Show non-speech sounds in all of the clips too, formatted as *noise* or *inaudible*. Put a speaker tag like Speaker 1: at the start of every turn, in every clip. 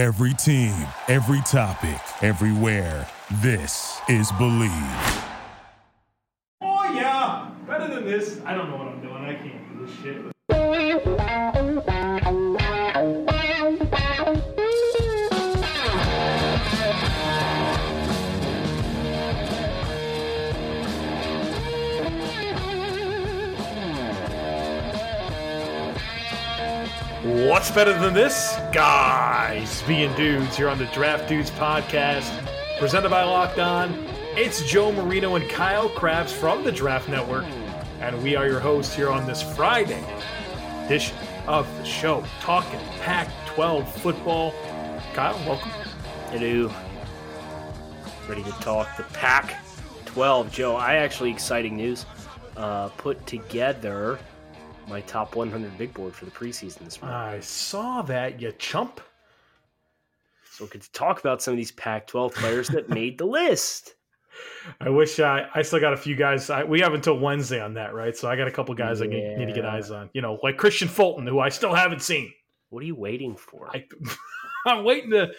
Speaker 1: Every team, every topic, everywhere. This is Believe.
Speaker 2: Oh yeah, better than this. I don't know what I'm doing. I can't do this shit. What's better than this? Guys being dudes here on the Draft Dudes podcast, presented by Locked On. It's Joe Marino and Kyle Crabbs from the Draft Network, and we are your hosts here on this Friday edition of the show, talking Pac 12 football. Kyle, welcome.
Speaker 3: Hello. Ready to talk the Pac 12. Joe, I actually, exciting news, uh, put together my top 100 big board for the preseason this morning.
Speaker 2: I saw that, you chump.
Speaker 3: So we could talk about some of these Pac 12 players that *laughs* made the list.
Speaker 2: I wish I, I still got a few guys. I, we have until Wednesday on that, right? So I got a couple guys I need, need to get eyes on. You know, like Kristian Fulton, who I still haven't seen.
Speaker 3: What are you waiting for?
Speaker 2: I, *laughs* I'm waiting to,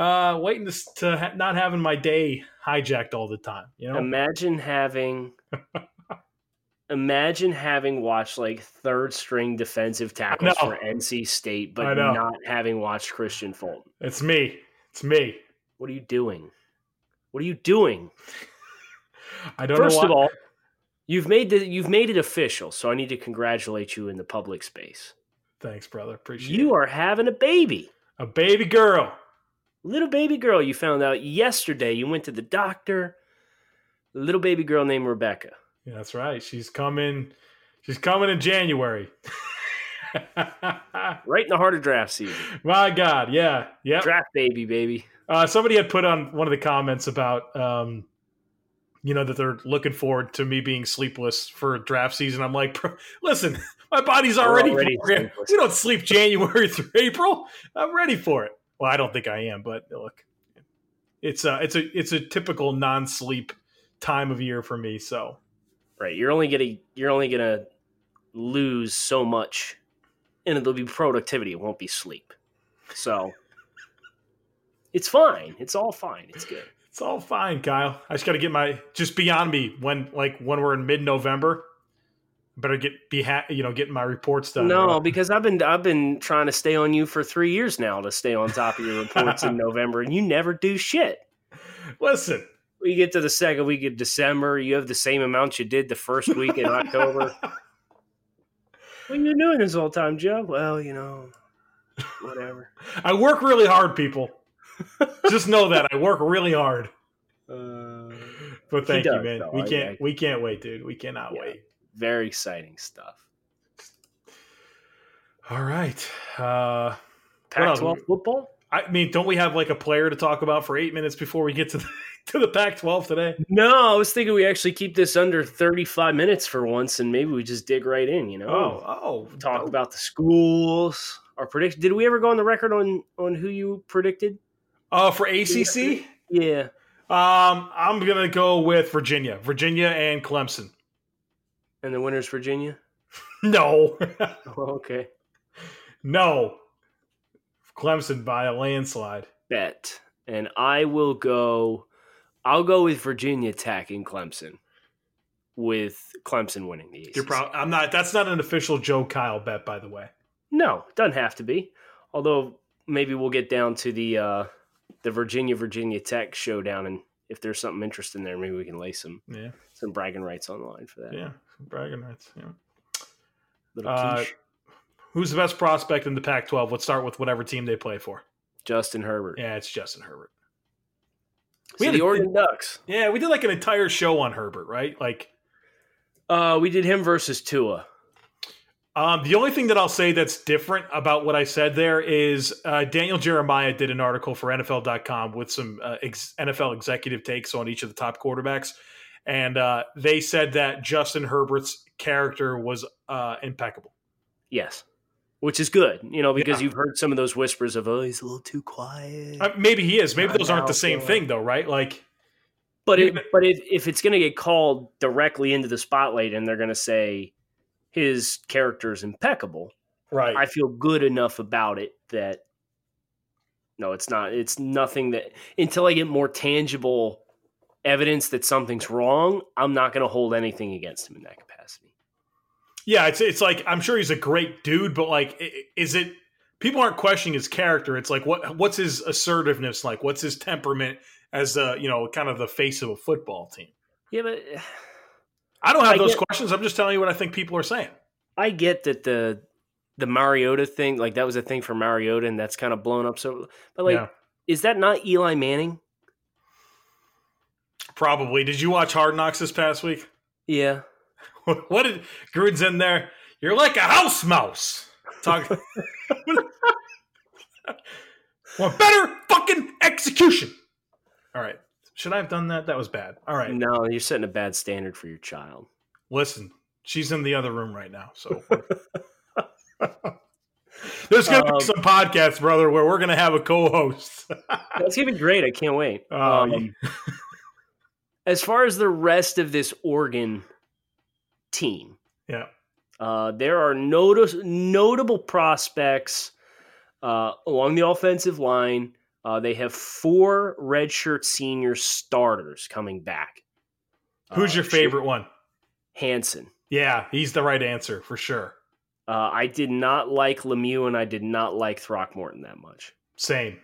Speaker 2: uh, waiting to, to ha- not having my day hijacked all the time. You know,
Speaker 3: Imagine having. *laughs* Imagine having watched like third string defensive tackles for NC State, but not having watched Kristian Fulton.
Speaker 2: it's me. It's me.
Speaker 3: What are you doing? What are you doing? *laughs*
Speaker 2: I don't
Speaker 3: First of all, you've made the, you've made it official, so I need to congratulate you in the public space.
Speaker 2: thanks, brother. Appreciate it.
Speaker 3: You
Speaker 2: it.
Speaker 3: are having a baby,
Speaker 2: a baby girl.
Speaker 3: little baby girl. You found out yesterday. You went to the doctor. Little baby girl named Rebecca.
Speaker 2: Yeah, that's right. She's coming. She's coming in January. *laughs*
Speaker 3: Right in the heart of draft season.
Speaker 2: My God, yeah, yeah.
Speaker 3: Draft baby, baby.
Speaker 2: Uh, somebody had put on one of the comments about, um, you know, that they're looking forward to me being sleepless for draft season. I'm like, listen, my body's already.
Speaker 3: already
Speaker 2: programmed.
Speaker 3: sleepless.
Speaker 2: We don't sleep January *laughs* through April. I'm ready for it. Well, I don't think I am, but look, it's a it's a it's a typical non-sleep time of year for me. So
Speaker 3: Right. You're only gonna you're only gonna lose so much, and it'll be productivity. It won't be sleep. So it's fine. It's all fine. It's good.
Speaker 2: it's all fine, Kyle. I just got to get my just beyond me when like when we're in mid-November. Better get be ha- you know getting my reports done.
Speaker 3: No, because I've been I've been trying to stay on you for three years now to stay on top of your reports in *laughs* November, and you never do shit.
Speaker 2: listen.
Speaker 3: We get to the second week of December, you have the same amount you did the first week in October. *laughs* What are you doing this whole time, Joe? Well, you know, whatever.
Speaker 2: I work really hard, people. Just know that I work really hard.
Speaker 3: Uh,
Speaker 2: But thank
Speaker 3: He
Speaker 2: you, man.
Speaker 3: though.
Speaker 2: We can't.
Speaker 3: I-
Speaker 2: we can't wait, dude. We cannot
Speaker 3: Yeah.
Speaker 2: wait.
Speaker 3: very exciting stuff.
Speaker 2: All right. Uh,
Speaker 3: Pac-12 football?
Speaker 2: I mean, don't we have like a player to talk about for eight minutes before we get to the, *laughs* to the Pac-12 today?
Speaker 3: No, I was thinking we actually keep this under 35 minutes for once, and maybe we just dig right in. You know,
Speaker 2: Oh, oh,
Speaker 3: talk
Speaker 2: oh.
Speaker 3: about the schools. Our prediction. Did we ever go on the record on on who you predicted?
Speaker 2: Uh, for ACC,
Speaker 3: Yeah,
Speaker 2: um, I'm gonna go with Virginia, Virginia and Clemson.
Speaker 3: and the winner's Virginia. *laughs*
Speaker 2: No, *laughs*
Speaker 3: Oh, okay,
Speaker 2: no, Clemson by a landslide.
Speaker 3: bet. And I will go. I'll go with Virginia attacking Clemson, with Clemson winning the ACC.
Speaker 2: You're proud. I'm not. That's not an official Joe Kyle bet, by the way.
Speaker 3: No, doesn't have to be. Although maybe we'll get down to the uh, the Virginia Virginia Tech showdown, and if there's something interesting there, maybe we can lay some
Speaker 2: Yeah,
Speaker 3: some bragging rights on the line for that.
Speaker 2: yeah, bragging rights. Yeah.
Speaker 3: Little
Speaker 2: Uh,
Speaker 3: quiche.
Speaker 2: Who's the best prospect in the Pac-12? Let's start with whatever team they play for.
Speaker 3: Justin Herbert.
Speaker 2: Yeah, it's Justin Herbert.
Speaker 3: So
Speaker 2: had
Speaker 3: the Oregon Ducks.
Speaker 2: Yeah, we did like an entire show on Herbert, right? Like,
Speaker 3: Uh, we did him versus Tua.
Speaker 2: um, the only thing that I'll say that's different about what I said there is uh, Daniel Jeremiah did an article for NFL.com with some uh, ex- NFL executive takes on each of the top quarterbacks, and uh, they said that Justin Herbert's character was uh, impeccable.
Speaker 3: Yes. Which is good, you know, because
Speaker 2: Yeah.
Speaker 3: you've heard some of those whispers of, oh, he's a little too quiet.
Speaker 2: Uh, maybe he is. Maybe those aren't the same
Speaker 3: so-
Speaker 2: thing, though, right? Like,
Speaker 3: But it, but if, if it's going to get called directly into the spotlight and they're going to say his character is impeccable,
Speaker 2: right?
Speaker 3: I feel good enough about it that No, it's not. It's nothing that until I get more tangible evidence that something's wrong, I'm not going to hold anything against him in that.
Speaker 2: Yeah, it's it's like I'm sure he's a great dude, but like, is it? People aren't questioning his character. It's like what what's his assertiveness like? What's his temperament as a you know kind of the face of a football team?
Speaker 3: Yeah, but
Speaker 2: I don't have
Speaker 3: I
Speaker 2: those
Speaker 3: get-
Speaker 2: questions. I'm just telling you what I think people are saying.
Speaker 3: I get that the the Mariota thing, like that was a thing for Mariota, and that's kind of blown up. So, but like,
Speaker 2: Yeah.
Speaker 3: is that not Eli Manning?
Speaker 2: Probably. Did you watch Hard Knocks this past week?
Speaker 3: Yeah. *laughs*
Speaker 2: what did Gruden's in there? You're like a house mouse. Talk. *laughs* Want better fucking execution. All right. Should I have done that? That was bad. All right.
Speaker 3: No, you're setting a bad standard for your child.
Speaker 2: Listen, she's in the other room right now. So *laughs* there's going to
Speaker 3: Um,
Speaker 2: be some podcasts, brother, where we're going to have a co-host.
Speaker 3: That's even great. I can't wait.
Speaker 2: Oh,
Speaker 3: Um, as far as the rest of this Oregon team,
Speaker 2: yeah.
Speaker 3: uh, there are notice, notable prospects uh, along the offensive line. Uh, they have four redshirt senior starters coming back.
Speaker 2: Who's
Speaker 3: Uh,
Speaker 2: your favorite one?
Speaker 3: Hanson.
Speaker 2: Yeah, he's the right answer for sure.
Speaker 3: Uh, I did not like Lemieux and I did not like Throckmorton that much.
Speaker 2: Same.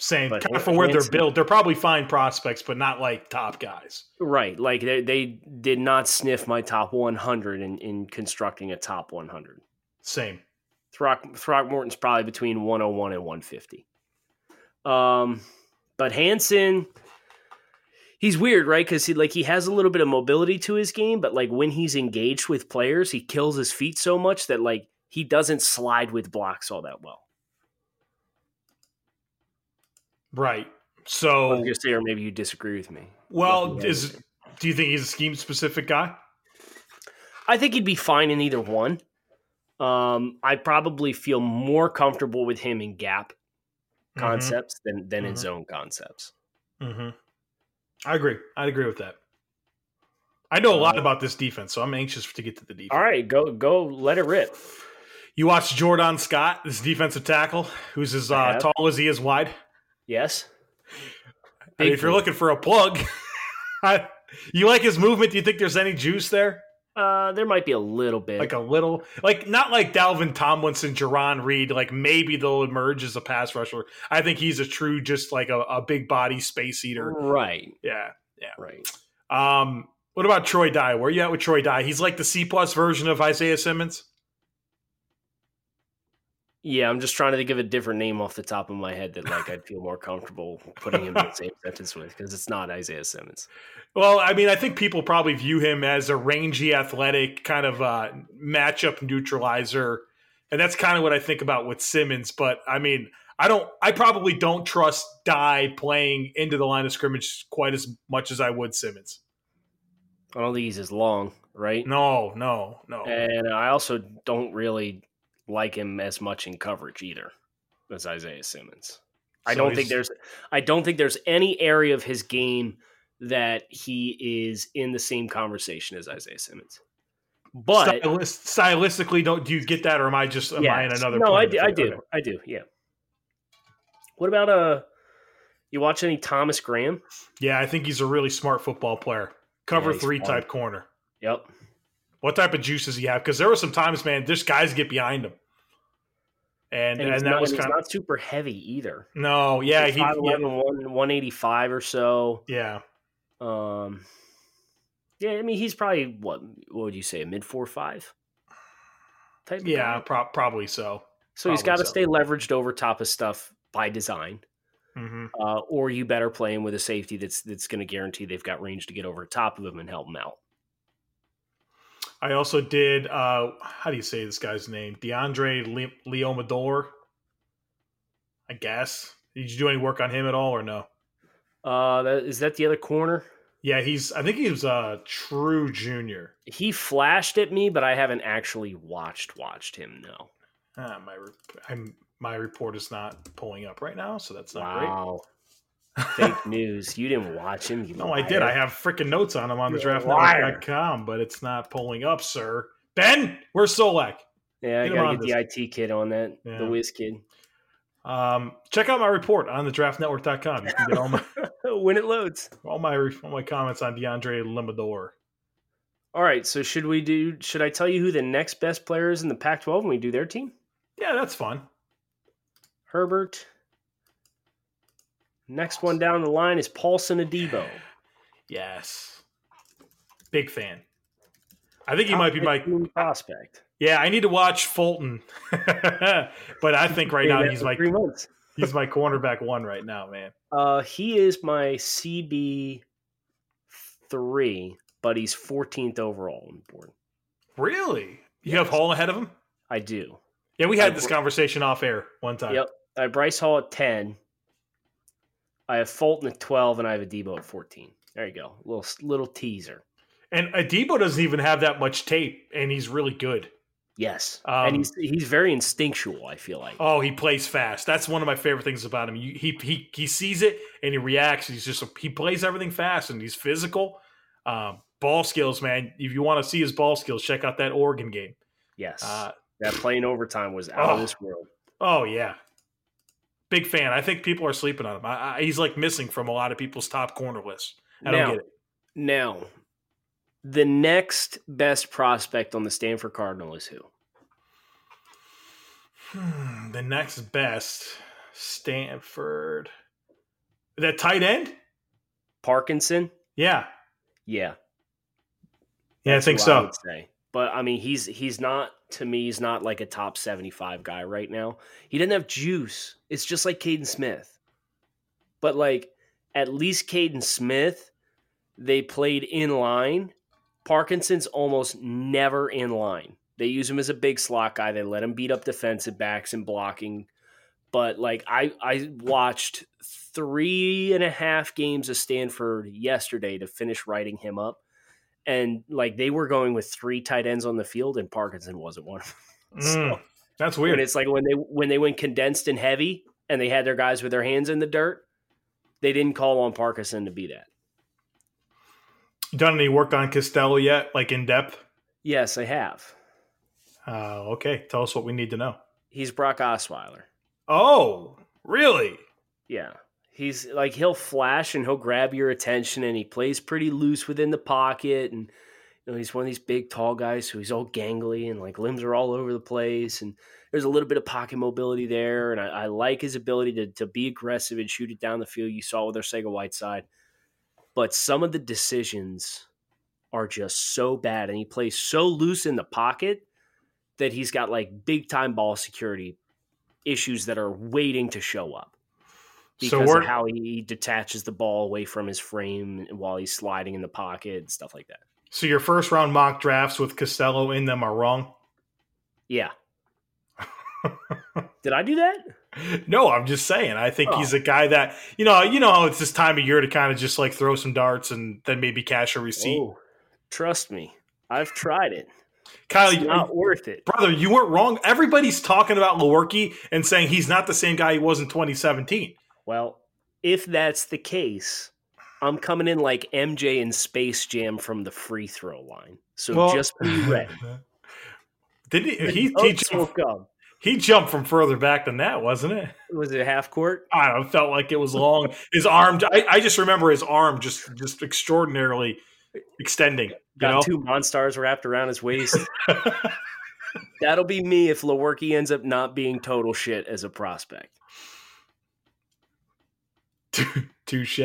Speaker 2: Same.
Speaker 3: But
Speaker 2: kind of for where they're built. They're probably fine prospects, but not like top guys.
Speaker 3: Right. Like they, they did not sniff my top 100 in, in constructing a top 100.
Speaker 2: Same.
Speaker 3: Throck, Throckmorton's probably between 101 and 150. Um, but Hanson, he's weird, right? Because he like he has a little bit of mobility to his game, but like when he's engaged with players, he kills his feet so much that like he doesn't slide with blocks all that well.
Speaker 2: Right.
Speaker 3: I
Speaker 2: So,
Speaker 3: was gonna say, or maybe you disagree with me.
Speaker 2: well, is do you think he's a scheme specific guy?
Speaker 3: I think he'd be fine in either one. Um, I probably feel more comfortable with him in gap concepts than than in
Speaker 2: Mhm.
Speaker 3: zone concepts.
Speaker 2: Mm-hmm. I agree. I'd agree with that. I know a lot about this defense, so I'm anxious to get to the defense.
Speaker 3: All right, go go, let it rip.
Speaker 2: You watch Jordan Scott, this defensive tackle, who's as uh, tall as he is wide.
Speaker 3: Yes.
Speaker 2: I mean, if you're looking for a plug, *laughs* I, you like his movement. Do you think there's any juice there?
Speaker 3: Uh, there might be a little bit.
Speaker 2: Like a little, like not like Dalvin Tomlinson, Jarran Reed. Like maybe they'll emerge as a pass rusher. I think he's a true, just like a, a big body space eater.
Speaker 3: right,
Speaker 2: Yeah. Yeah.
Speaker 3: right.
Speaker 2: Um, what about Troy Dye? Where are you at with Troy Dye? He's like the C plus version of Isaiah Simmons.
Speaker 3: Yeah, I'm just trying to give a different name off the top of my head that like I'd feel more comfortable putting him in the *laughs* same sentence with because it's not Isaiah Simmons.
Speaker 2: Well, I mean, I think people probably view him as a rangy, athletic kind of uh, matchup neutralizer, and that's kind of what I think about with Simmons. But I mean, I don't. I probably don't trust Dye playing into the line of scrimmage quite as much as I would Simmons.
Speaker 3: I don't think he's as long, right?
Speaker 2: No, no, no.
Speaker 3: And I also don't really like him as much in coverage either as Isaiah Simmons. I
Speaker 2: So
Speaker 3: don't think there's I don't think there's any area of his game that he is in the same conversation as Isaiah Simmons. But
Speaker 2: Stylist, stylistically, don't do you get that, or am I just am I in another?
Speaker 3: No, I do, I do.
Speaker 2: Okay.
Speaker 3: I do. Yeah. What about uh you watch any Thomas Graham?
Speaker 2: Yeah, I think he's a really smart football player. Cover
Speaker 3: Yeah,
Speaker 2: three
Speaker 3: fun.
Speaker 2: type corner.
Speaker 3: Yep.
Speaker 2: What type of juices he have? Because there were some times, man, just guys get behind him, and
Speaker 3: And,
Speaker 2: and, that
Speaker 3: not,
Speaker 2: was kind of
Speaker 3: not super heavy either.
Speaker 2: no, yeah,
Speaker 3: He's
Speaker 2: he,
Speaker 3: 5'11",
Speaker 2: yeah,
Speaker 3: 1- 185 or so.
Speaker 2: yeah,
Speaker 3: Um, yeah, I mean he's probably what? What would you say? A mid four five type. Of
Speaker 2: yeah, pro- probably so.
Speaker 3: So he's got to
Speaker 2: so.
Speaker 3: stay leveraged over top of stuff by design,
Speaker 2: hmm
Speaker 3: uh, or you better play him with a safety that's that's going to guarantee they've got range to get over top of him and help him out.
Speaker 2: I also did. uh How do you say this guy's name? DeAndre Le- Leomador. I guess. Did you do any work on him at all, or no?
Speaker 3: Uh, that, is that the other corner?
Speaker 2: Yeah, he's. I think he was a true junior.
Speaker 3: He flashed at me, but I haven't actually watched watched him. No.
Speaker 2: Ah, my I'm, my report is not pulling up right now, so that's not great.
Speaker 3: Fake news. You didn't watch him. *laughs*
Speaker 2: No, I did. I have freaking notes on him on the
Speaker 3: You're liar.
Speaker 2: draftnetwork.com, but it's not pulling up, sir. Ben, where's Solak?
Speaker 3: Yeah, I
Speaker 2: Get him
Speaker 3: gotta get the IT kid on that.
Speaker 2: Yeah.
Speaker 3: The whiz kid.
Speaker 2: Um, check out my report on the draftnetwork.com. You can get all my *laughs*
Speaker 3: when it loads.
Speaker 2: all my all my comments on DeAndre Limador.
Speaker 3: All right, so should we do? Should I tell you who the next best player is in the Pac-12 when we do their team?
Speaker 2: Yeah, that's fun.
Speaker 3: Herbert. Next one down the line is Paulson Adebo.
Speaker 2: Yes. Big fan. I think he might be my
Speaker 3: prospect.
Speaker 2: Yeah, I need to watch Fulton. *laughs* but I think right now he's my he's my cornerback one right now, man.
Speaker 3: Uh he is my CB three, but he's 14th overall on the board.
Speaker 2: Really? You have Hall ahead of him?
Speaker 3: I do.
Speaker 2: Yeah, we had
Speaker 3: I-
Speaker 2: this conversation off air one time.
Speaker 3: Yep. I Bryce Hall at 10. I have Fulton at 12, and I have Adebo at 14. There you go. Little little teaser.
Speaker 2: And a Adebo doesn't even have that much tape, and he's really good.
Speaker 3: Yes,
Speaker 2: Um,
Speaker 3: and he's he's very instinctual. I feel like.
Speaker 2: Oh, he plays fast. That's one of my favorite things about him. He he he sees it and he reacts. He's just he plays everything fast and he's physical. Um, ball skills, man. If you want to see his ball skills, check out that Oregon game.
Speaker 3: yes,
Speaker 2: Uh,
Speaker 3: that playing overtime was out of
Speaker 2: oh.
Speaker 3: this world.
Speaker 2: oh yeah, big fan. I think people are sleeping on him. I, I, he's like missing from a lot of people's top corner lists. I don't
Speaker 3: Now-
Speaker 2: get it.
Speaker 3: Now, the next best prospect on the Stanford Cardinal is who?
Speaker 2: Hmm, the next best Stanford. That tight end?
Speaker 3: Parkinson.
Speaker 2: Yeah,
Speaker 3: Yeah,
Speaker 2: yeah, I think so.
Speaker 3: say. But I mean, he's he's not to me. He's not like a top seventy-five guy right now. He doesn't have juice. It's just like Kaden Smith. But like at least Kaden Smith, they played in line. Parkinson's almost never in line. They use him as a big slot guy. They let him beat up defensive backs and blocking. But like I, I watched three and a half games of Stanford yesterday to finish writing him up and like they were going with three tight ends on the field, and Parkinson wasn't one. of them. *laughs* So,
Speaker 2: Mm, that's weird.
Speaker 3: it's like when they when they went condensed and heavy, and they had their guys with their hands in the dirt, they didn't call on Parkinson to be that.
Speaker 2: Done any work on Costello yet, like in depth?
Speaker 3: Yes, I have.
Speaker 2: Uh, okay, tell us what we need to know.
Speaker 3: He's Brock Osweiler.
Speaker 2: Oh, really?
Speaker 3: Yeah. He's like he'll flash and he'll grab your attention and he plays pretty loose within the pocket and you know he's one of these big tall guys so he's all gangly and like limbs are all over the place and there's a little bit of pocket mobility there and I, I like his ability to to be aggressive and shoot it down the field. You saw with Arcega-Whiteside. But some of the decisions are just so bad and he plays so loose in the pocket that he's got like big time ball security issues that are waiting to show up because
Speaker 2: we're
Speaker 3: of how he detaches the ball away from his frame while he's sliding in the pocket and stuff like that.
Speaker 2: so your first round mock drafts with Costello in them are wrong.
Speaker 3: Yeah. *laughs* Did I do that?
Speaker 2: No, I'm just saying. I think
Speaker 3: Oh.
Speaker 2: he's a guy that you know. You know how it's this time of year to kind of just like throw some darts and then maybe cash a receipt.
Speaker 3: Oh, trust me, I've tried it.
Speaker 2: Kyle,
Speaker 3: It's
Speaker 2: you,
Speaker 3: not worth it.
Speaker 2: brother, you weren't wrong. Everybody's talking about Lewerke and saying he's not the same guy he was in 2017.
Speaker 3: Well, if that's the case, I'm coming in like MJ in Space Jam from the free throw line. So
Speaker 2: Well-
Speaker 3: just be *laughs* ready.
Speaker 2: Did he? He, *laughs*
Speaker 3: oh, he,
Speaker 2: jumped, he jumped from further back than that, wasn't it?
Speaker 3: Was it half court?
Speaker 2: I don't know. It felt like it was long. His arm. I, I just remember his arm just just extraordinarily extending. You
Speaker 3: Got
Speaker 2: know.
Speaker 3: two monstars wrapped around his waist. *laughs* That'll be me if Lewerke ends up not being total shit as a prospect. *laughs*
Speaker 2: Touche.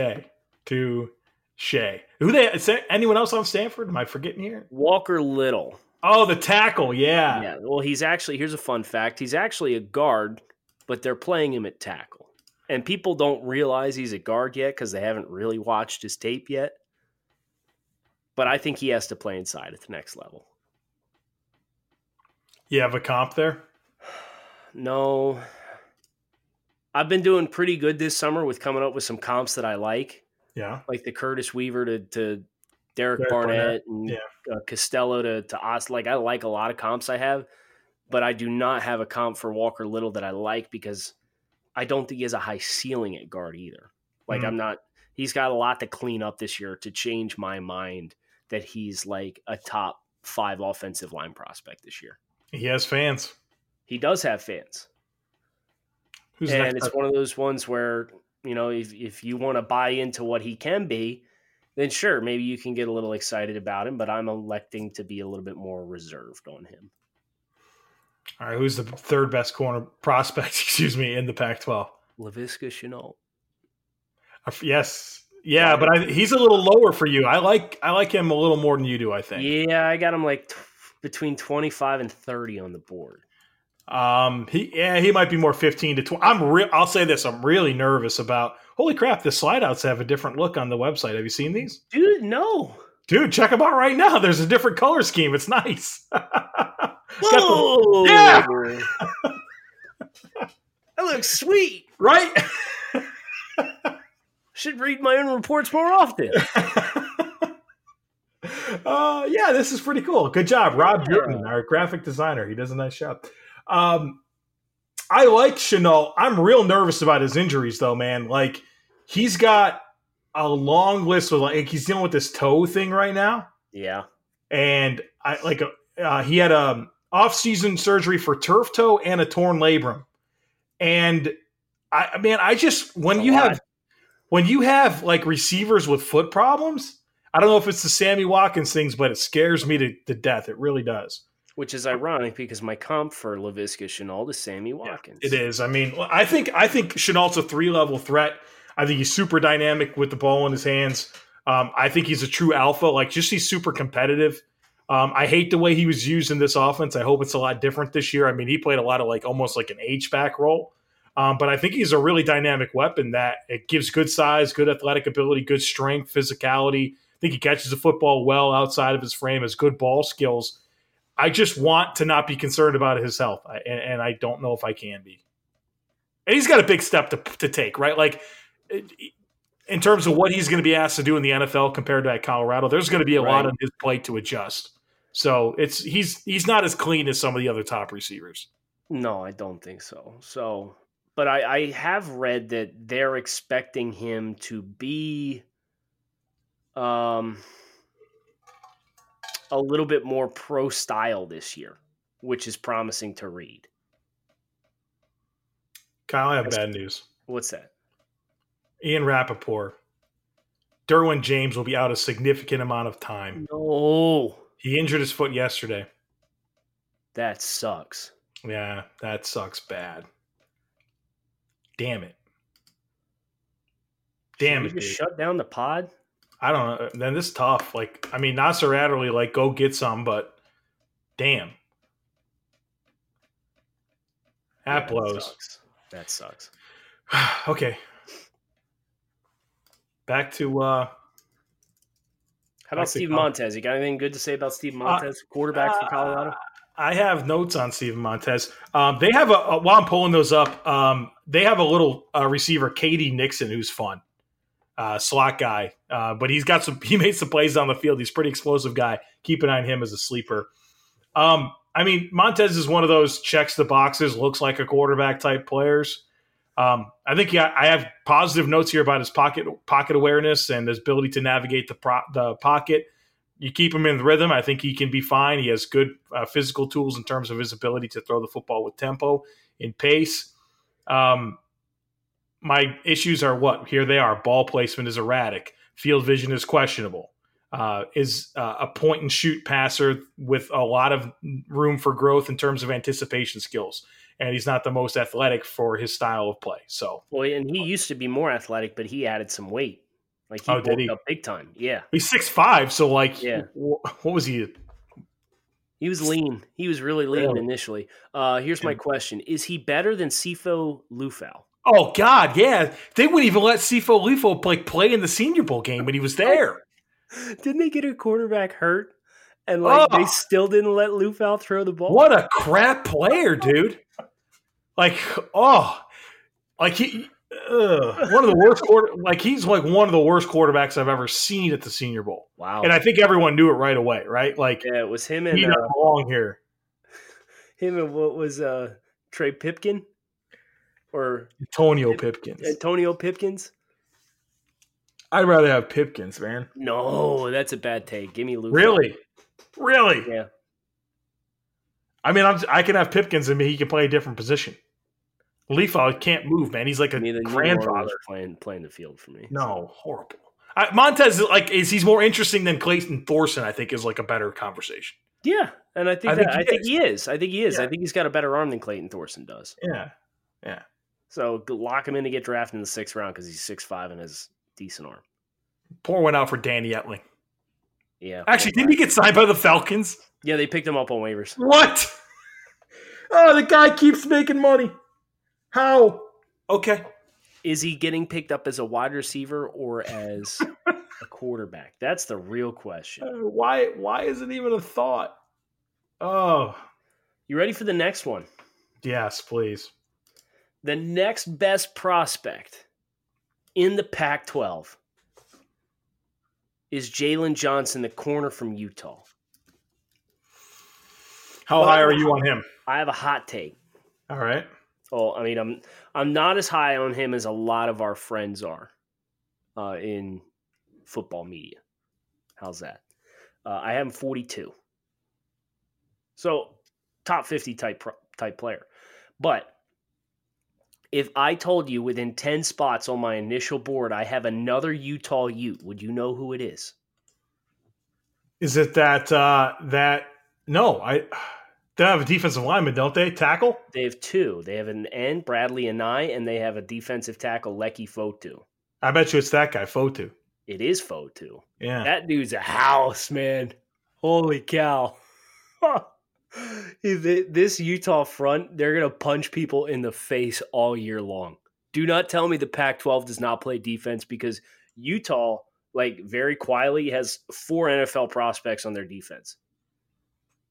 Speaker 2: Touche. Who they? Is there anyone else on Stanford? Am I forgetting here?
Speaker 3: Walker Little.
Speaker 2: Oh, the tackle. Yeah.
Speaker 3: Yeah. Well, he's actually here's a fun fact. He's actually a guard, but they're playing him at tackle. And people don't realize he's a guard yet because they haven't really watched his tape yet. But I think he has to play inside at the next level.
Speaker 2: You have a comp there. *sighs*
Speaker 3: No. I've been doing pretty good this summer with coming up with some comps that I like,
Speaker 2: Yeah.
Speaker 3: like the Curtis Weaver to, to Derek,
Speaker 2: Derek
Speaker 3: Barnett,
Speaker 2: Barnett,
Speaker 3: and
Speaker 2: yeah.
Speaker 3: uh, Costello to, to Ost. Like, I like a lot of comps I have, but I do not have a comp for Walker Little that I like because I don't think he has a high ceiling at guard either. Like,
Speaker 2: Mhm.
Speaker 3: I'm not, he's got a lot to clean up this year to change my mind that he's like a top five offensive line prospect this year.
Speaker 2: He has fans.
Speaker 3: He does have fans.
Speaker 2: Who's
Speaker 3: and it's one of those ones where you know if if you want to buy into what he can be, then sure, maybe you can get a little excited about him. But I'm electing to be a little bit more reserved on him.
Speaker 2: All right, who's the third best corner *laughs* prospect? *laughs* Excuse me, in the Pac-12.
Speaker 3: Laviska Shenault.
Speaker 2: Uh, Yes, yeah, but I, he's a little lower for you. I like I like him a little more than you do. I think.
Speaker 3: Yeah, I got him like t- between 25 and 30 on the board.
Speaker 2: Um, he yeah, he might be more fifteen to twenty. I'm real. I'll say this: I'm really nervous about. Holy crap! The slide outs have a different look on the website. Have you seen these,
Speaker 3: Dude, no.
Speaker 2: dude? Check them out right now. There's a different color scheme. It's nice. *laughs* Got the-
Speaker 3: Whoa!
Speaker 2: Yeah! *laughs*
Speaker 3: that looks sweet.
Speaker 2: right. *laughs*
Speaker 3: Should read my own reports more often.
Speaker 2: uh, yeah, this is pretty cool. Good job, Rob
Speaker 3: Yeah.
Speaker 2: Burton, our graphic designer. He does a nice job. Um, I like Shenault. I'm real nervous about his injuries, though, man. Like he's got a long list of like he's dealing with this toe thing right now,
Speaker 3: Yeah.
Speaker 2: and I like uh, he had a off-season surgery for turf toe and a torn labrum, and I man, I just when you have when you have like receivers with foot problems, I don't know if it's the Sammy Watkins things, but it scares me to, to death. It really does.
Speaker 3: Which is ironic because my comp for Laviska Shenault is Sammy Watkins.
Speaker 2: It is. I mean, I think I think Shenault's a three level threat. I think he's super dynamic with the ball in his hands. Um, I think he's a true alpha. Like, just he's super competitive. Um, I hate the way he was used in this offense. I hope it's a lot different this year. I mean, he played a lot of like almost like an H back role. Um, but I think he's a really dynamic weapon that it gives good size, good athletic ability, good strength, physicality. I think he catches the football well outside of his frame, has good ball skills. I just want to not be concerned about his health, I, and, and I don't know if I can be. And he's got a big step to, to take, right? Like in terms of what he's going to be asked to do in the NFL compared to at Colorado, there's going to be a lot on his plate to adjust. So it's he's he's not as clean as some of the other top receivers.
Speaker 3: No, I don't think so. So, but I, I have read that they're expecting him to be um a little bit more pro style this year, which is promising to read.
Speaker 2: Kyle, I have bad news.
Speaker 3: What's that?
Speaker 2: Ian Rapoport, Derwin James will be out a significant amount of time.
Speaker 3: No,
Speaker 2: He injured his foot yesterday.
Speaker 3: that sucks.
Speaker 2: Yeah, that sucks bad. Damn it. Damn
Speaker 3: Should
Speaker 2: it.
Speaker 3: just
Speaker 2: dude.
Speaker 3: shut down the pod?
Speaker 2: I don't know. Then this is tough. Like, I mean, Nasir Adderley, like, go get some, but damn. That
Speaker 3: Yeah,
Speaker 2: blows.
Speaker 3: sucks. That sucks. *sighs*
Speaker 2: okay. Back to uh
Speaker 3: How about Steve Montez? You got anything good to say about Steve Montez, quarterback for Colorado?
Speaker 2: I have notes on Steve Montez. Um, they have a, a while I'm pulling those up. Um, they have a little uh, receiver, K.D. Nixon, who's fun, uh, slot guy. Uh, but he's got some. *laughs* He made some plays on the field. He's pretty explosive guy. Keep an eye on him as a sleeper. Um, I mean, Montez is one of those checks the boxes, looks like a quarterback type players. Um, I think yeah, I have positive notes here about his pocket pocket awareness and his ability to navigate the pro, the pocket you keep him in the rhythm. I think he can be fine. He has good uh, physical tools in terms of his ability to throw the football with tempo and pace. Um, my issues are what? Here they are. Ball placement is erratic. Field vision is questionable. Uh, is uh, a point and shoot passer with a lot of room for growth in terms of anticipation skills. And he's not the most athletic for his style of play. So
Speaker 3: Well, and he used to be more athletic, but he added some weight. Like he
Speaker 2: Oh,
Speaker 3: bulked
Speaker 2: he?
Speaker 3: up big time. Yeah,
Speaker 2: he's six five. So like,
Speaker 3: Yeah.
Speaker 2: what was he?
Speaker 3: he was lean. He was really lean initially. Uh, here's my question: Is he better than Sefo Liufau?
Speaker 2: Oh God, yeah. They wouldn't even let Sefo Liufau like play in the Senior Bowl game when he was *laughs* there.
Speaker 3: Didn't they get a quarterback hurt, and like
Speaker 2: Oh.
Speaker 3: they still didn't let Liufau throw the ball?
Speaker 2: What a crap player, dude. Like, oh, like he, ugh, one of the worst quarter. Like he's like one of the worst quarterbacks I've ever seen at the Senior Bowl,
Speaker 3: Wow.
Speaker 2: and I think everyone knew it right away, right? Like
Speaker 3: yeah, it was him and
Speaker 2: doesn't
Speaker 3: uh,
Speaker 2: belong here. *laughs*
Speaker 3: him and what was uh, Trey Pipkin or
Speaker 2: Antonio Pipkins.
Speaker 3: Antonio Pipkins?
Speaker 2: I'd rather have Pipkins, man.
Speaker 3: No, that's a bad take. Give me Liufau.
Speaker 2: Really, really.
Speaker 3: Yeah.
Speaker 2: I mean, I'm, I can have Pipkins and he can play a different position. Liufau can't move, man. He's like a
Speaker 3: Neither
Speaker 2: grandfather.
Speaker 3: playing playing the field for me.
Speaker 2: No, horrible. I, Montez is like is he's more interesting than Clayton Thorson. I think is like a better conversation.
Speaker 3: Yeah, and I think
Speaker 2: I
Speaker 3: that,
Speaker 2: think he
Speaker 3: I think he is. I think he is. I think he's got a better arm than Clayton Thorson does.
Speaker 2: Yeah, yeah.
Speaker 3: So lock him in to get drafted in the sixth round because he's six five and has decent arm.
Speaker 2: Poor one out for Danny Etling.
Speaker 3: Yeah.
Speaker 2: Actually, didn't he get signed by the Falcons?
Speaker 3: Yeah, they picked him up on waivers.
Speaker 2: What? *laughs* Oh, the guy keeps making money. How? Okay.
Speaker 3: Is he getting picked up as a wide receiver or as *laughs* a quarterback? That's the real question.
Speaker 2: Uh, why? Why is it even a thought? Oh,
Speaker 3: You ready for the next one?
Speaker 2: yes, please.
Speaker 3: The next best prospect in the Pac 12 is Jaylon Johnson, the corner from Utah.
Speaker 2: How high are you on him?
Speaker 3: I have a hot take.
Speaker 2: All right.
Speaker 3: Oh, I mean, I'm I'm not as high on him as a lot of our friends are uh, in football media. How's that? Uh, I have him 42. So top 50 type type player. But if I told you within 10 spots on my initial board I have another Utah Ute, would you know who it is?
Speaker 2: Is it that uh that no, I they have a defensive lineman, don't they? Tackle?
Speaker 3: They have two. They have an end, Bradlee Anae, and they have a defensive tackle, Leki Fotu.
Speaker 2: I bet you it's that guy, Fotu.
Speaker 3: It is Fotu.
Speaker 2: Yeah.
Speaker 3: That dude's a house, man. Holy cow. *laughs* this Utah front, they're going to punch people in the face all year long. Do not tell me the Pac 12 does not play defense because Utah, like very quietly, has four NFL prospects on their defense.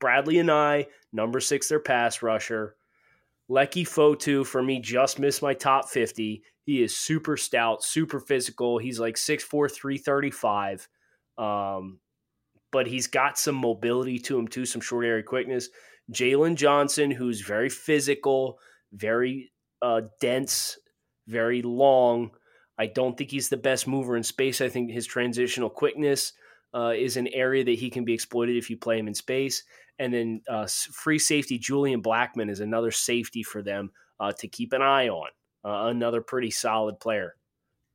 Speaker 3: Bradlee Anae, number six, their pass rusher. Leki Fotu, for me, just missed my top 50. He is super stout, super physical. He's like 6'4, 335. Um, but he's got some mobility to him too, some short area quickness. Jaylon Johnson, who's very physical, very uh, dense, very long. I don't think he's the best mover in space. I think his transitional quickness uh, is an area that he can be exploited if you play him in space. And then uh, free safety Julian Blackmon is another safety for them uh, to keep an eye on. Uh, another pretty solid player.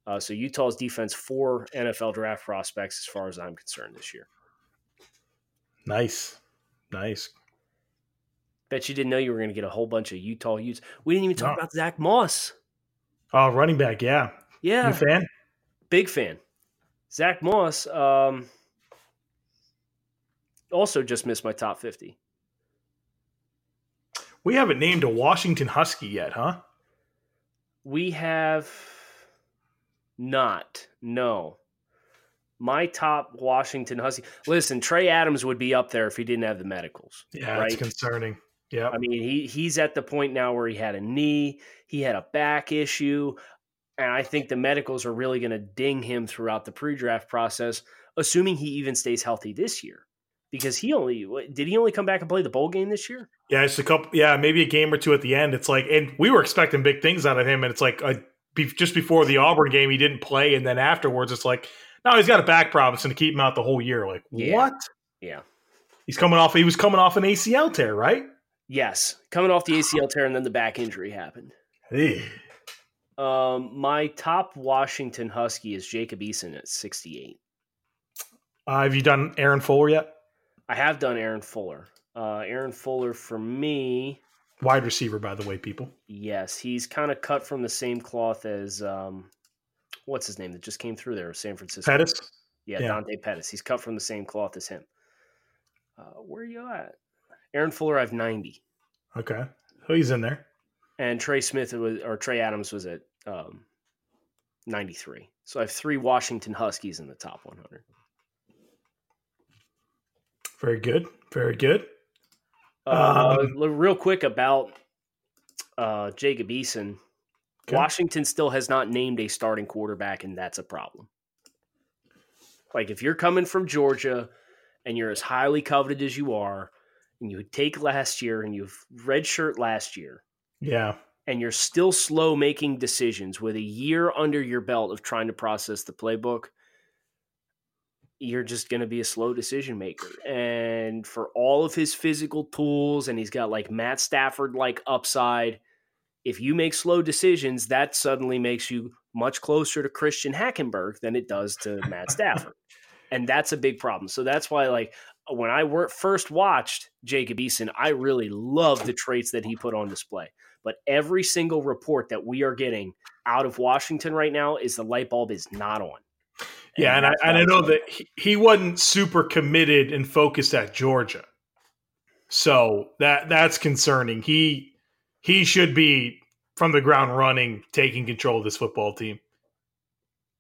Speaker 3: Uh, so Utah's defense, four NFL draft prospects, as far as I'm concerned, this year.
Speaker 2: Nice. Nice.
Speaker 3: Bet you didn't know you were going to get a whole bunch of Utah Utes. We didn't even talk
Speaker 2: No.
Speaker 3: about Zach Moss.
Speaker 2: Oh, running back, yeah.
Speaker 3: Yeah,
Speaker 2: You fan?
Speaker 3: big fan. Zach Moss um, also just missed my top 50.
Speaker 2: We haven't named a Washington Husky yet, huh?
Speaker 3: We have not. No. My top Washington Husky. Listen, Trey Adams would be up there if he didn't have the medicals.
Speaker 2: Yeah,
Speaker 3: right?
Speaker 2: it's concerning. Yeah.
Speaker 3: I mean, he he's at the point now where he had a knee, he had a back issue, and I think the medicals are really going to ding him throughout the pre-draft process, assuming he even stays healthy this year. Because he only did he only come back and play the bowl game this year?
Speaker 2: Yeah, it's a couple. Yeah, maybe a game or two at the end. It's like, and we were expecting big things out of him, and it's like uh be, just before the Auburn game, he didn't play, and then afterwards, it's like, no, he's got a back problem, it's going to keep him out the whole year. Like,
Speaker 3: Yeah.
Speaker 2: what?
Speaker 3: Yeah.
Speaker 2: He's coming off. He was coming off an ACL tear, right?
Speaker 3: Yes, coming off the ACL tear and then the back injury happened.
Speaker 2: Hey.
Speaker 3: Um, my top Washington Husky is Jacob Eason at 68.
Speaker 2: Uh, have you done Aaron Fuller yet?
Speaker 3: I have done Aaron Fuller. Uh, Aaron Fuller for me,
Speaker 2: Wide receiver, by the way, people.
Speaker 3: yes, he's kind of cut from the same cloth as um, what's his name that just came through there, San Francisco.
Speaker 2: Pettis.
Speaker 3: Yeah,
Speaker 2: Yeah.
Speaker 3: Dante Pettis. He's cut from the same cloth as him. Uh, where are you at? Aaron Fuller, I have 90.
Speaker 2: Okay, so he's in there.
Speaker 3: and Trey Smith was or Trey Adams was at um, 93. So I have three Washington Huskies in the top 100.
Speaker 2: Very good. Very good.
Speaker 3: Uh,
Speaker 2: Um,
Speaker 3: real quick about uh, Jacob Eason.
Speaker 2: Okay.
Speaker 3: Washington still has not named a starting quarterback, and that's a problem. Like if you're coming from Georgia and you're as highly coveted as you are, and you take last year and you've redshirt last year,
Speaker 2: Yeah.
Speaker 3: and you're still slow making decisions with a year under your belt of trying to process the playbook, you're just going to be a slow decision maker. And for all of his physical tools, and he's got like Matt Stafford like upside, if you make slow decisions, that suddenly makes you much closer to Christian Hackenberg than it does to Matt Stafford. *laughs* and that's a big problem. So that's why, like, when I wor- first watched Jacob Eason, I really loved the traits that he put on display. But every single report that we are getting out of Washington right now is the light bulb is not on.
Speaker 2: Yeah, and, I, and I know that he, he wasn't super committed and focused at Georgia, so that that's concerning. He he should be from the ground running, taking control of this football team.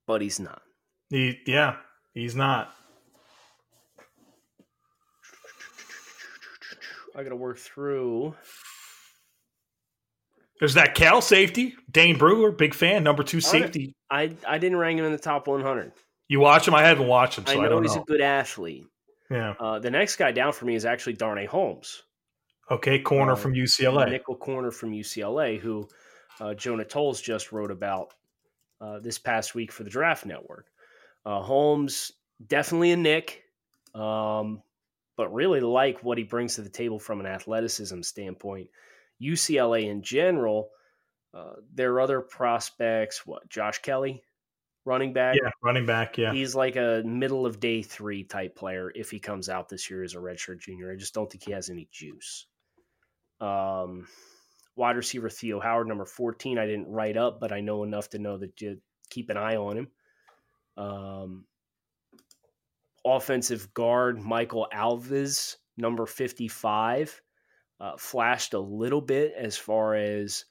Speaker 3: But he's not.
Speaker 2: He yeah, he's not.
Speaker 3: I got to work through.
Speaker 2: There's that Cal safety, Dane Brewer, big fan, number two safety.
Speaker 3: I I didn't rank him in the top 100.
Speaker 2: You watch him? I haven't watched him, so I,
Speaker 3: know
Speaker 2: I don't
Speaker 3: he's
Speaker 2: know.
Speaker 3: a good athlete.
Speaker 2: yeah.
Speaker 3: Uh, the next guy down for me is actually Darnay Holmes,
Speaker 2: Okay, corner
Speaker 3: uh,
Speaker 2: from UCLA.
Speaker 3: nickel corner from UCLA, who uh, Jonah Tuls just wrote about uh, this past week for the Draft Network. Uh, Holmes definitely a nick, um, but really like what he brings to the table from an athleticism standpoint. UCLA in general, uh, there are other prospects. What Josh Kelley, running back.
Speaker 2: Yeah, running back. Yeah.
Speaker 3: He's like a middle of day three type player if he comes out this year as a redshirt junior. I just don't think he has any juice. Um, wide receiver Theo Howard, number 14, I didn't write up, but I know enough to know that you keep an eye on him. Um, offensive guard Michael Alves, number 55, uh, flashed a little bit as far as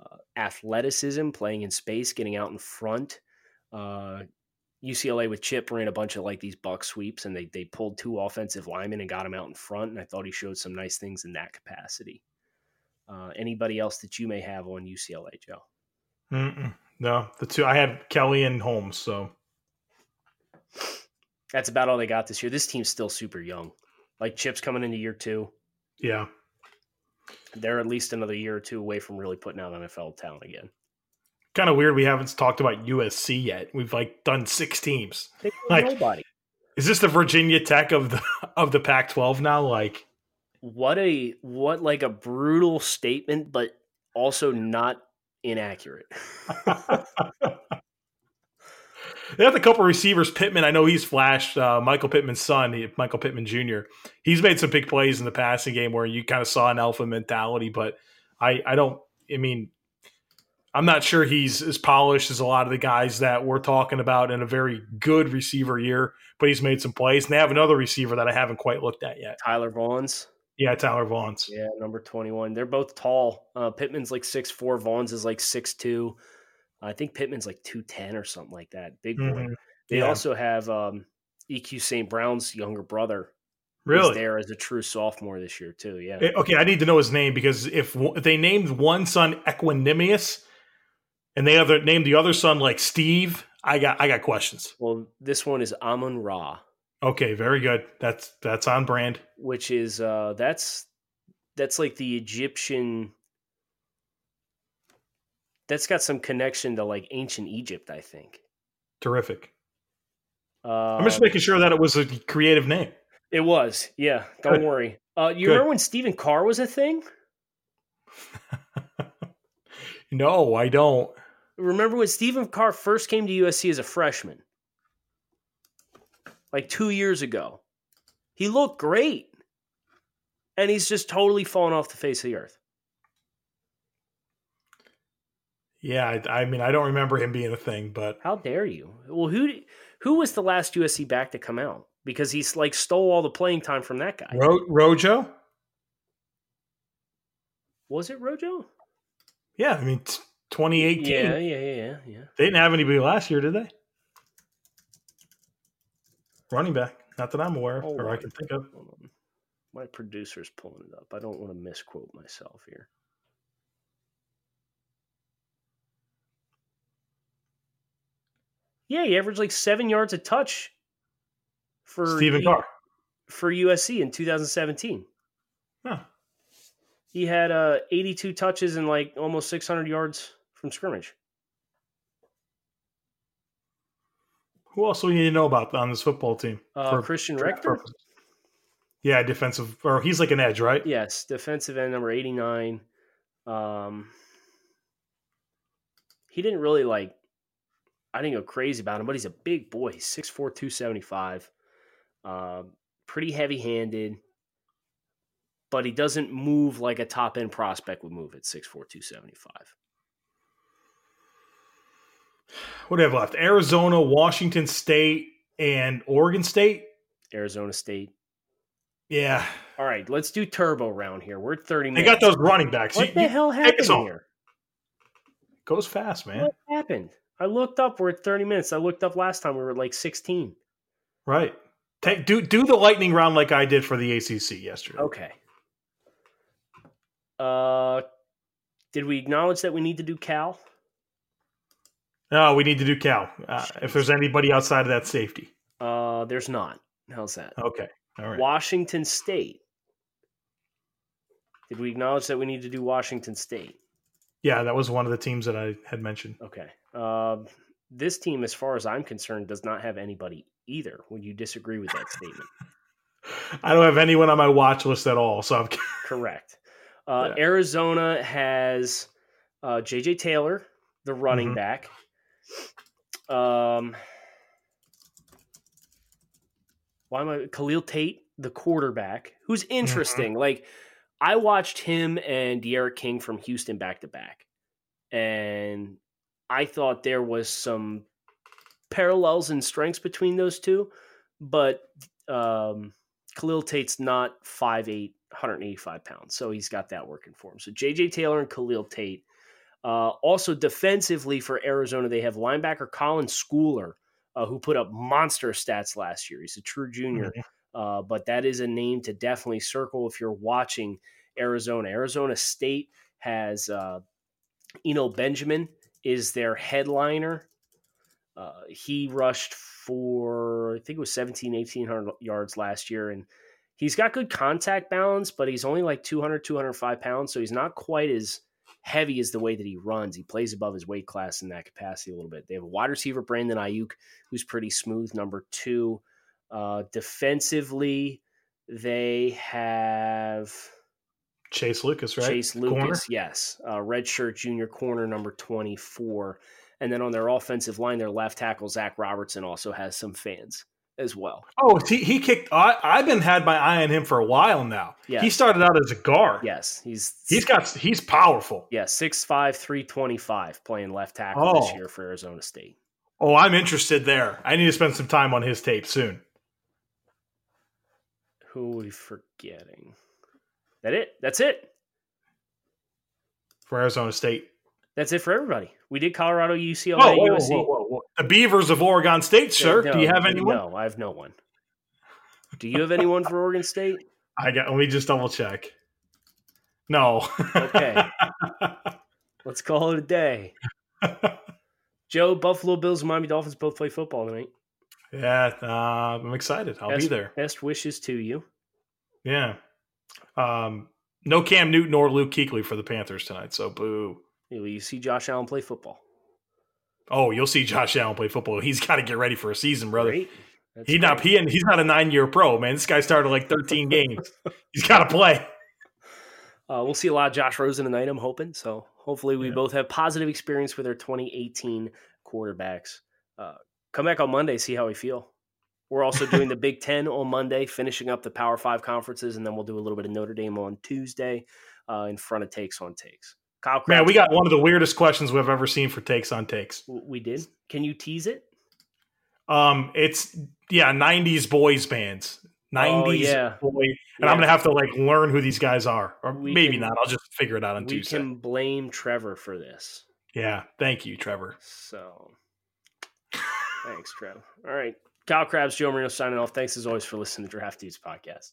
Speaker 3: uh, athleticism, playing in space, getting out in front. Uh, UCLA with Chip ran a bunch of like these buck sweeps, and they they pulled two offensive linemen and got him out in front. And I thought he showed some nice things in that capacity. Uh, anybody else that you may have on UCLA, Joe?
Speaker 2: Mm-mm. No, the two I had Kelley and Holmes. So
Speaker 3: That's about all they got this year. This team's still super young. Like Chip's coming into year two.
Speaker 2: yeah,
Speaker 3: They're at least another year or two away from really putting out NFL talent again.
Speaker 2: kind of weird. We haven't talked about USC yet. We've like done six teams. Like-
Speaker 3: nobody.
Speaker 2: Is this the Virginia Tech of the *laughs* of the Pac-12 now? Like,
Speaker 3: What a what like a brutal statement, but also not inaccurate. *laughs*
Speaker 2: they have a couple receivers. Pittman, I know he's flashed. Uh, Michael Pittman's son, Michael Pittman Jr. He's made some big plays in the passing game where you kind of saw an alpha mentality. But I, I don't. I mean, I'm not sure he's as polished as a lot of the guys that we're talking about in a very good receiver year. But he's made some plays, and they have another receiver that I haven't quite looked at yet.
Speaker 3: Tyler Vaughns.
Speaker 2: Yeah, Tyler Vaughns.
Speaker 3: Yeah, number 21. They're both tall. Uh, Pittman's like six four. Vaughns is like six two. I think Pittman's like 210 or something like that. Big boy.
Speaker 2: Mhm.
Speaker 3: They
Speaker 2: Yeah.
Speaker 3: also have um, EQ St. Brown's younger brother. He's
Speaker 2: Really?
Speaker 3: there as a true sophomore this year, too. Yeah.
Speaker 2: Eh, Okay, I need to know his name because if, if they named one son Equanimeous and they other named the other son like Steve, I got I got questions.
Speaker 3: Well, this one is Amun Ra,
Speaker 2: Okay, very good. That's that's on brand.
Speaker 3: which is uh, that's that's like the Egyptian. That's got some connection to like ancient Egypt, I think.
Speaker 2: Terrific.
Speaker 3: Uh,
Speaker 2: I'm just making sure that it was a creative name.
Speaker 3: It was, yeah. Don't
Speaker 2: Good.
Speaker 3: worry. Uh, you
Speaker 2: Good.
Speaker 3: remember when Stephen Carr was a thing? *laughs*
Speaker 2: no, I don't.
Speaker 3: Remember when Stephen Carr first came to USC as a freshman? Like two years ago. He looked great. And he's just totally fallen off the face of the earth.
Speaker 2: Yeah, I, I mean I don't remember him being a thing, but
Speaker 3: How dare you? Well, who who was the last USC back to come out? Because he's like stole all the playing time from that guy.
Speaker 2: Ro- Rojo.
Speaker 3: Was it Rojo?
Speaker 2: Yeah, I mean t- 2018.
Speaker 3: Yeah, yeah, yeah, yeah, yeah.
Speaker 2: They didn't have anybody last year, did they? Running back, not that I'm aware of,
Speaker 3: Hold
Speaker 2: or I can think of.
Speaker 3: My producer's pulling it up. I don't want to misquote myself here. Yeah, he averaged like seven yards a touch for
Speaker 2: Stephen Carr.
Speaker 3: for USC in 2017.
Speaker 2: Huh.
Speaker 3: He had uh, 82 touches and like almost 600 yards from scrimmage.
Speaker 2: Who else do we need to know about on this football team?
Speaker 3: Uh,
Speaker 2: For
Speaker 3: Christian Rector?
Speaker 2: Yeah, defensive, or he's like an edge, right?
Speaker 3: Yes, defensive end number 89. Um, he didn't really like. I didn't go crazy about him, but he's a big boy. He's 6'4", 275. Um, pretty heavy handed, but he doesn't move like a top end prospect would move at 6'4", 275.
Speaker 2: What do I have left? Arizona, Washington State, and Oregon State.
Speaker 3: Arizona State.
Speaker 2: Yeah.
Speaker 3: All right, let's do turbo round here. We're at 30
Speaker 2: They
Speaker 3: minutes.
Speaker 2: got those running backs.
Speaker 3: What
Speaker 2: You-
Speaker 3: the hell happened here?
Speaker 2: Goes fast, man.
Speaker 3: What happened? I looked up. We're at 30 minutes. I looked up last time. We were at like 16.
Speaker 2: Right. Take, do do the lightning round like I did for the ACC yesterday.
Speaker 3: Okay. Uh, did we acknowledge that we need to do Cal?
Speaker 2: No, we need to do Cal. Uh, if there's anybody outside of that safety.
Speaker 3: Uh, there's not. How's that?
Speaker 2: Okay. All right.
Speaker 3: Washington State. Did we acknowledge that we need to do Washington State?
Speaker 2: Yeah, that was one of the teams that I had mentioned.
Speaker 3: Okay. Um, this team, as far as I'm concerned, does not have anybody either. Would you disagree with that statement? *laughs*
Speaker 2: I don't have anyone on my watch list at all, so I'm *laughs*
Speaker 3: Correct. Uh,
Speaker 2: Yeah.
Speaker 3: Arizona has uh, J.J. Taylor, the running
Speaker 2: Mhm.
Speaker 3: back. Um, why am I Khalil Tate, the quarterback, who's interesting. Like I watched him and D'Eriq King from Houston back to back, and I thought there was some parallels and strengths between those two, but um, Khalil Tate's not 5'8", 185 pounds, so he's got that working for him. So J.J. Taylor and Khalil Tate. Uh, also defensively for Arizona, they have linebacker Colin Schooler, uh, who put up monster stats last year. He's a true junior, uh, but that is a name to definitely circle if you're watching Arizona. Arizona State has uh, Eno Benjamin is their headliner. Uh, he rushed for, I think it was 17, 1800 yards last year. And he's got good contact balance, but he's only like 200, 205 pounds. So he's not quite as heavy is the way that he runs. He plays above his weight class in that capacity a little bit. They have a wide receiver, Brandon Aiyuk, who's pretty smooth, number two. Uh, defensively, they have
Speaker 2: Chase Lucas, right?
Speaker 3: Chase Lucas,
Speaker 2: Corner?
Speaker 3: yes. Uh, red shirt junior corner number 24. And then on their offensive line, their left tackle, Zach Robertson, also has some fans as well.
Speaker 2: Oh, he, he kicked. I, I've been had my eye on him for a while now.
Speaker 3: Yes.
Speaker 2: He started out as a guard.
Speaker 3: Yes, he's
Speaker 2: He's got. He's powerful.
Speaker 3: yeah, 6'5, 325 playing left tackle this
Speaker 2: Oh.
Speaker 3: year for Arizona State.
Speaker 2: Oh, I'm interested there. I need to spend some time on his tape soon.
Speaker 3: Who are we forgetting? That it? That's it.
Speaker 2: for Arizona State.
Speaker 3: That's it for everybody. We did Colorado, UCLA,
Speaker 2: Whoa, whoa,
Speaker 3: USC.
Speaker 2: whoa. The Beavers of Oregon State, sir.
Speaker 3: No,
Speaker 2: Do you have anyone?
Speaker 3: No, I have no one. Do you have anyone for Oregon State?
Speaker 2: I got. Let me just double check. No.
Speaker 3: Okay. *laughs* Let's call it a day. *laughs* Joe, Buffalo Bills and Miami Dolphins both play football tonight.
Speaker 2: yeah, uh, I'm excited. I'll
Speaker 3: best,
Speaker 2: be there.
Speaker 3: Best wishes to you.
Speaker 2: Yeah. Um, no Cam Newton or Luke Kuechly for the Panthers tonight. So boo.
Speaker 3: Will you see Josh Allen play football?
Speaker 2: Oh, you'll see Josh Allen play football. He's got to get ready for a season, brother. He not he, he's not a nine year pro man. This guy started like 13 *laughs* games. He's got to play.
Speaker 3: Uh, we'll see a lot of Josh Rosen tonight, I'm hoping. So hopefully we
Speaker 2: Yeah.
Speaker 3: both have positive experience with our 2018 quarterbacks. Uh, come back on Monday, see how we feel. We're also doing the *laughs* Big Ten on Monday, finishing up the Power Five conferences, and then we'll do a little bit of Notre Dame on Tuesday uh, in front of Takes on Takes. Kyle
Speaker 2: Man, we got one of the weirdest questions we've ever seen for takes on takes.
Speaker 3: We did. Can you tease it?
Speaker 2: Um, it's yeah, 90s boys bands. 90s
Speaker 3: Oh, yeah.
Speaker 2: boy. And
Speaker 3: Yeah.
Speaker 2: I'm gonna have to like learn who these guys are. Or
Speaker 3: We
Speaker 2: maybe
Speaker 3: can-
Speaker 2: not. I'll just figure it out on
Speaker 3: We
Speaker 2: Tuesday.
Speaker 3: can blame Trevor for this.
Speaker 2: Yeah. Thank you, Trevor.
Speaker 3: So thanks, Trevor. All right. Kyle Crabbs, Joe Marino signing off. Thanks as always for listening to Draft Dudes podcast.